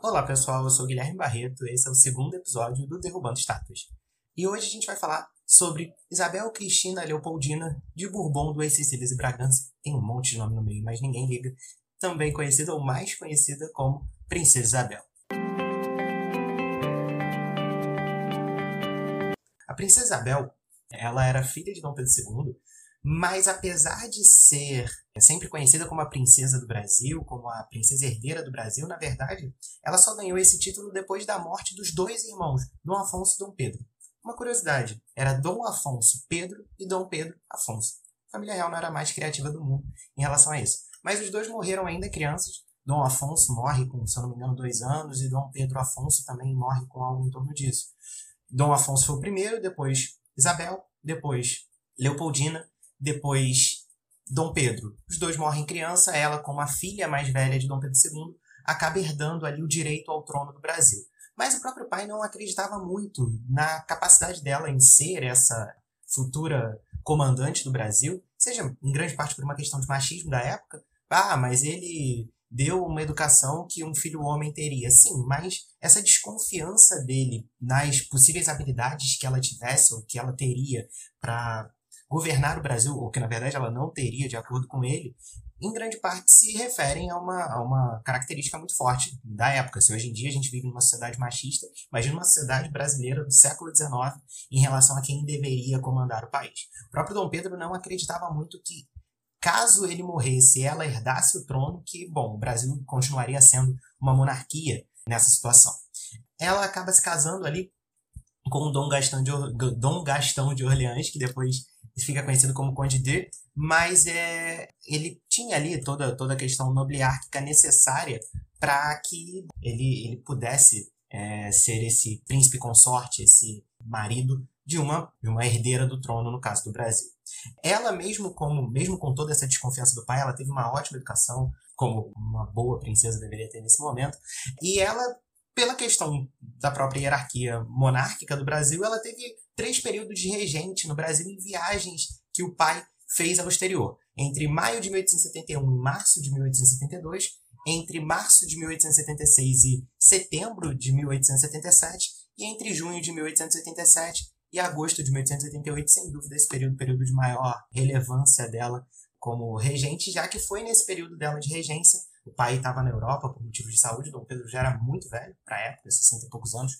Olá pessoal, eu sou Guilherme Barreto, esse é o segundo episódio do Derrubando Estátuas. E hoje a gente vai falar sobre Isabel Cristina Leopoldina de Bourbon, do Sicílias e Bragança. Tem um monte de nome no meio, mas ninguém liga. Também conhecida ou mais conhecida como Princesa Isabel. A Princesa Isabel, ela era filha de Dom Pedro II, mas apesar de ser sempre conhecida como a princesa do Brasil, como a princesa herdeira do Brasil, na verdade, ela só ganhou esse título depois da morte dos dois irmãos, Dom Afonso e Dom Pedro. Uma curiosidade, era Dom Afonso Pedro e Dom Pedro Afonso. A família real não era a mais criativa do mundo em relação a isso. Mas os dois morreram ainda crianças. Dom Afonso morre com, se eu não me engano, dois anos, e Dom Pedro Afonso também morre com algo em torno disso. Dom Afonso foi o primeiro, depois Isabel, depois Leopoldina, depois Dom Pedro. Os dois morrem criança, ela, como a filha mais velha de Dom Pedro II, acaba herdando ali o direito ao trono do Brasil. Mas o próprio pai não acreditava muito na capacidade dela em ser essa futura comandante do Brasil, seja em grande parte por uma questão de machismo da época. Ah, mas ele deu uma educação que um filho homem teria. Sim, mas essa desconfiança dele nas possíveis habilidades que ela tivesse ou que ela teria para governar o Brasil, ou que na verdade ela não teria, de acordo com ele, em grande parte se referem a uma, a uma característica muito forte da época. Se hoje em dia a gente vive numa sociedade machista, imagina uma sociedade brasileira do século XIX em relação a quem deveria comandar o país. O próprio Dom Pedro não acreditava muito que, caso ele morresse e ela herdasse o trono, que, bom, o Brasil continuaria sendo uma monarquia nessa situação. Ela acaba se casando ali com Dom Gastão de, Dom Gastão de Orleans, que depois fica conhecido como Conde de, mas é, ele tinha ali toda, toda a questão nobiliárquica necessária para que ele, ele pudesse é, ser esse príncipe consorte, esse marido de uma, de uma herdeira do trono, no caso do Brasil. Ela, mesmo, como, mesmo com toda essa desconfiança do pai, ela teve uma ótima educação, como uma boa princesa deveria ter nesse momento, e ela pela questão da própria hierarquia monárquica do Brasil, ela teve três períodos de regente no Brasil em viagens que o pai fez ao exterior. Entre maio de 1871 e março de 1872, entre março de 1876 e setembro de 1877, e entre junho de 1887 e agosto de 1888, sem dúvida esse período, período de maior relevância dela como regente, já que foi nesse período dela de regência o pai estava na Europa por motivos de saúde, Dom Pedro já era muito velho para a época, 60 e poucos anos,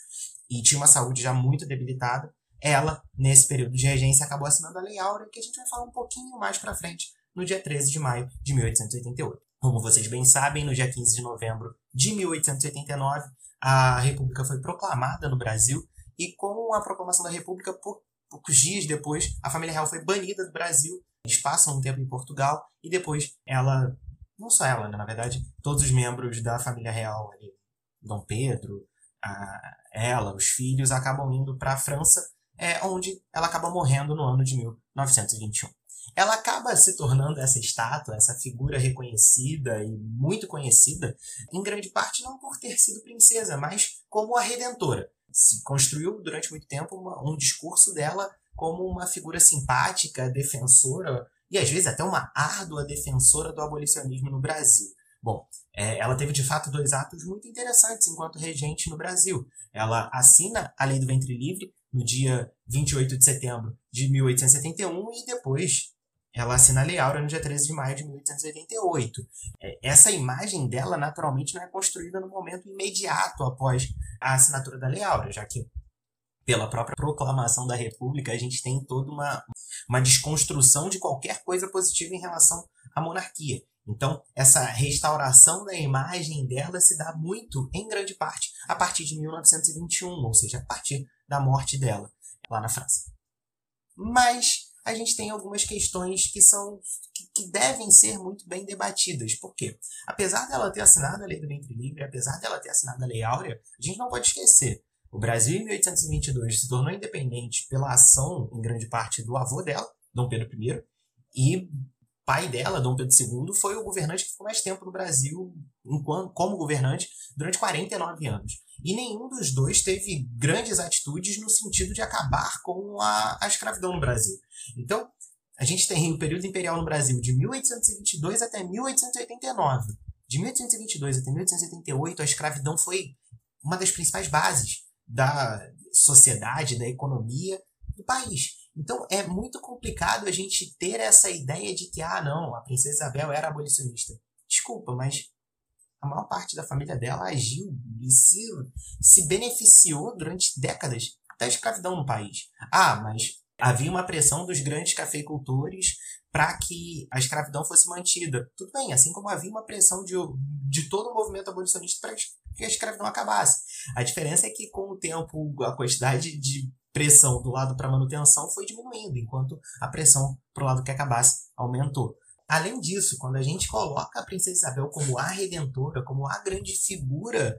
e tinha uma saúde já muito debilitada. Ela, nesse período de regência, acabou assinando a Lei Áurea, que a gente vai falar um pouquinho mais para frente, no dia 13 de maio de 1888. Como vocês bem sabem, no dia 15 de novembro de 1889, a República foi proclamada no Brasil, e com a proclamação da República, poucos dias depois, a família real foi banida do Brasil. Eles passam um tempo em Portugal e depois ela não só ela, né? na verdade, todos os membros da família real, ali, Dom Pedro, a, ela, os filhos, acabam indo para a França, é, onde ela acaba morrendo no ano de 1921. Ela acaba se tornando essa estátua, essa figura reconhecida e muito conhecida, em grande parte não por ter sido princesa, mas como a redentora. Se construiu durante muito tempo uma, um discurso dela como uma figura simpática, defensora e às vezes até uma árdua defensora do abolicionismo no Brasil. Bom, é, ela teve de fato dois atos muito interessantes enquanto regente no Brasil. Ela assina a Lei do Ventre Livre no dia 28 de setembro de 1871 e depois ela assina a Lei Áurea no dia 13 de maio de 1888. É, essa imagem dela, naturalmente, não é construída no momento imediato após a assinatura da Lei Áurea, já que pela própria proclamação da República, a gente tem toda uma, uma desconstrução de qualquer coisa positiva em relação à monarquia. Então, essa restauração da imagem dela se dá muito, em grande parte, a partir de 1921, ou seja, a partir da morte dela, lá na França. Mas a gente tem algumas questões que são que, devem ser muito bem debatidas. Por quê? Apesar dela ter assinado a Lei do Ventre Livre, apesar dela ter assinado a Lei Áurea, a gente não pode esquecer o Brasil, em 1822, se tornou independente pela ação, em grande parte, do avô dela, Dom Pedro I, e pai dela, Dom Pedro II, foi o governante que ficou mais tempo no Brasil enquanto, como governante durante 49 anos. E nenhum dos dois teve grandes atitudes no sentido de acabar com a, a escravidão no Brasil. Então, a gente tem o período imperial no Brasil de 1822 até 1889 De 1822 até 1888, a escravidão foi uma das principais bases da sociedade, da economia do país. Então é muito complicado a gente ter essa ideia de que, ah, não, a princesa Isabel era abolicionista. Desculpa, mas a maior parte da família dela agiu e se, se beneficiou durante décadas da escravidão no país. Ah, mas havia uma pressão dos grandes cafeicultores para que a escravidão fosse mantida. Tudo bem, assim como havia uma pressão de, de todo o movimento abolicionista para que a escravidão acabasse. A diferença é que, com o tempo, a quantidade de pressão do lado para manutenção foi diminuindo, enquanto a pressão para o lado que acabasse aumentou. Além disso, quando a gente coloca a Princesa Isabel como a redentora, como a grande figura,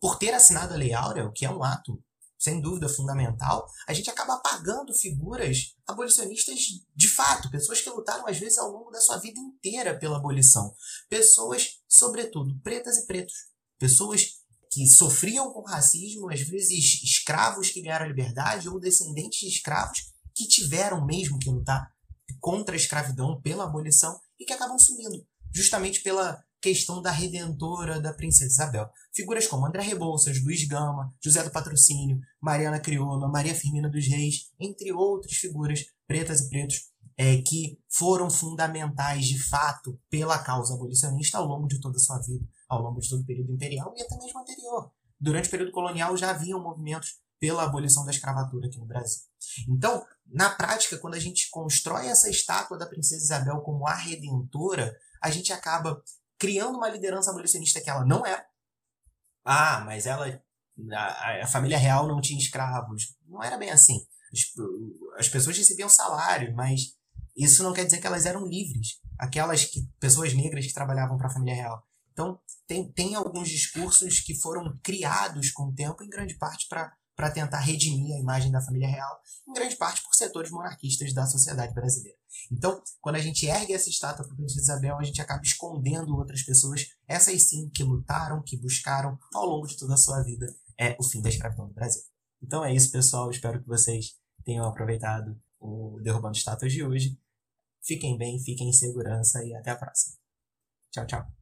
por ter assinado a Lei Áurea, o que é um ato sem dúvida fundamental, a gente acaba apagando figuras abolicionistas de fato, pessoas que lutaram às vezes ao longo da sua vida inteira pela abolição, pessoas, sobretudo, pretas e pretos, pessoas que sofriam com racismo, às vezes escravos que ganharam a liberdade ou descendentes de escravos que tiveram mesmo que lutar contra a escravidão, pela abolição e que acabam sumindo, justamente pela questão da redentora da princesa Isabel. Figuras como André Rebouças, Luiz Gama, José do Patrocínio, Mariana Crioula, Maria Firmina dos Reis, entre outras figuras pretas e pretos é, que foram fundamentais de fato pela causa abolicionista ao longo de toda a sua vida, ao longo de todo o período imperial e até mesmo anterior. Durante o período colonial já haviam movimentos pela abolição da escravatura aqui no Brasil. Então, na prática, quando a gente constrói essa estátua da princesa Isabel como a redentora, a gente acaba criando uma liderança abolicionista que ela não era. Ah, mas ela. A, a família real não tinha escravos. Não era bem assim. As, as pessoas recebiam salário, mas isso não quer dizer que elas eram livres. Aquelas que, pessoas negras que trabalhavam para a família real. Então, tem, tem alguns discursos que foram criados com o tempo, em grande parte para tentar redimir a imagem da família real, em grande parte por setores monarquistas da sociedade brasileira. Então, quando a gente ergue essa estátua para a Princesa Isabel, a gente acaba escondendo outras pessoas, essas sim que lutaram, que buscaram ao longo de toda a sua vida é o fim da escravidão no Brasil. Então é isso, pessoal. Espero que vocês tenham aproveitado o Derrubando Estátuas de hoje. Fiquem bem, fiquem em segurança e até a próxima. Tchau, tchau.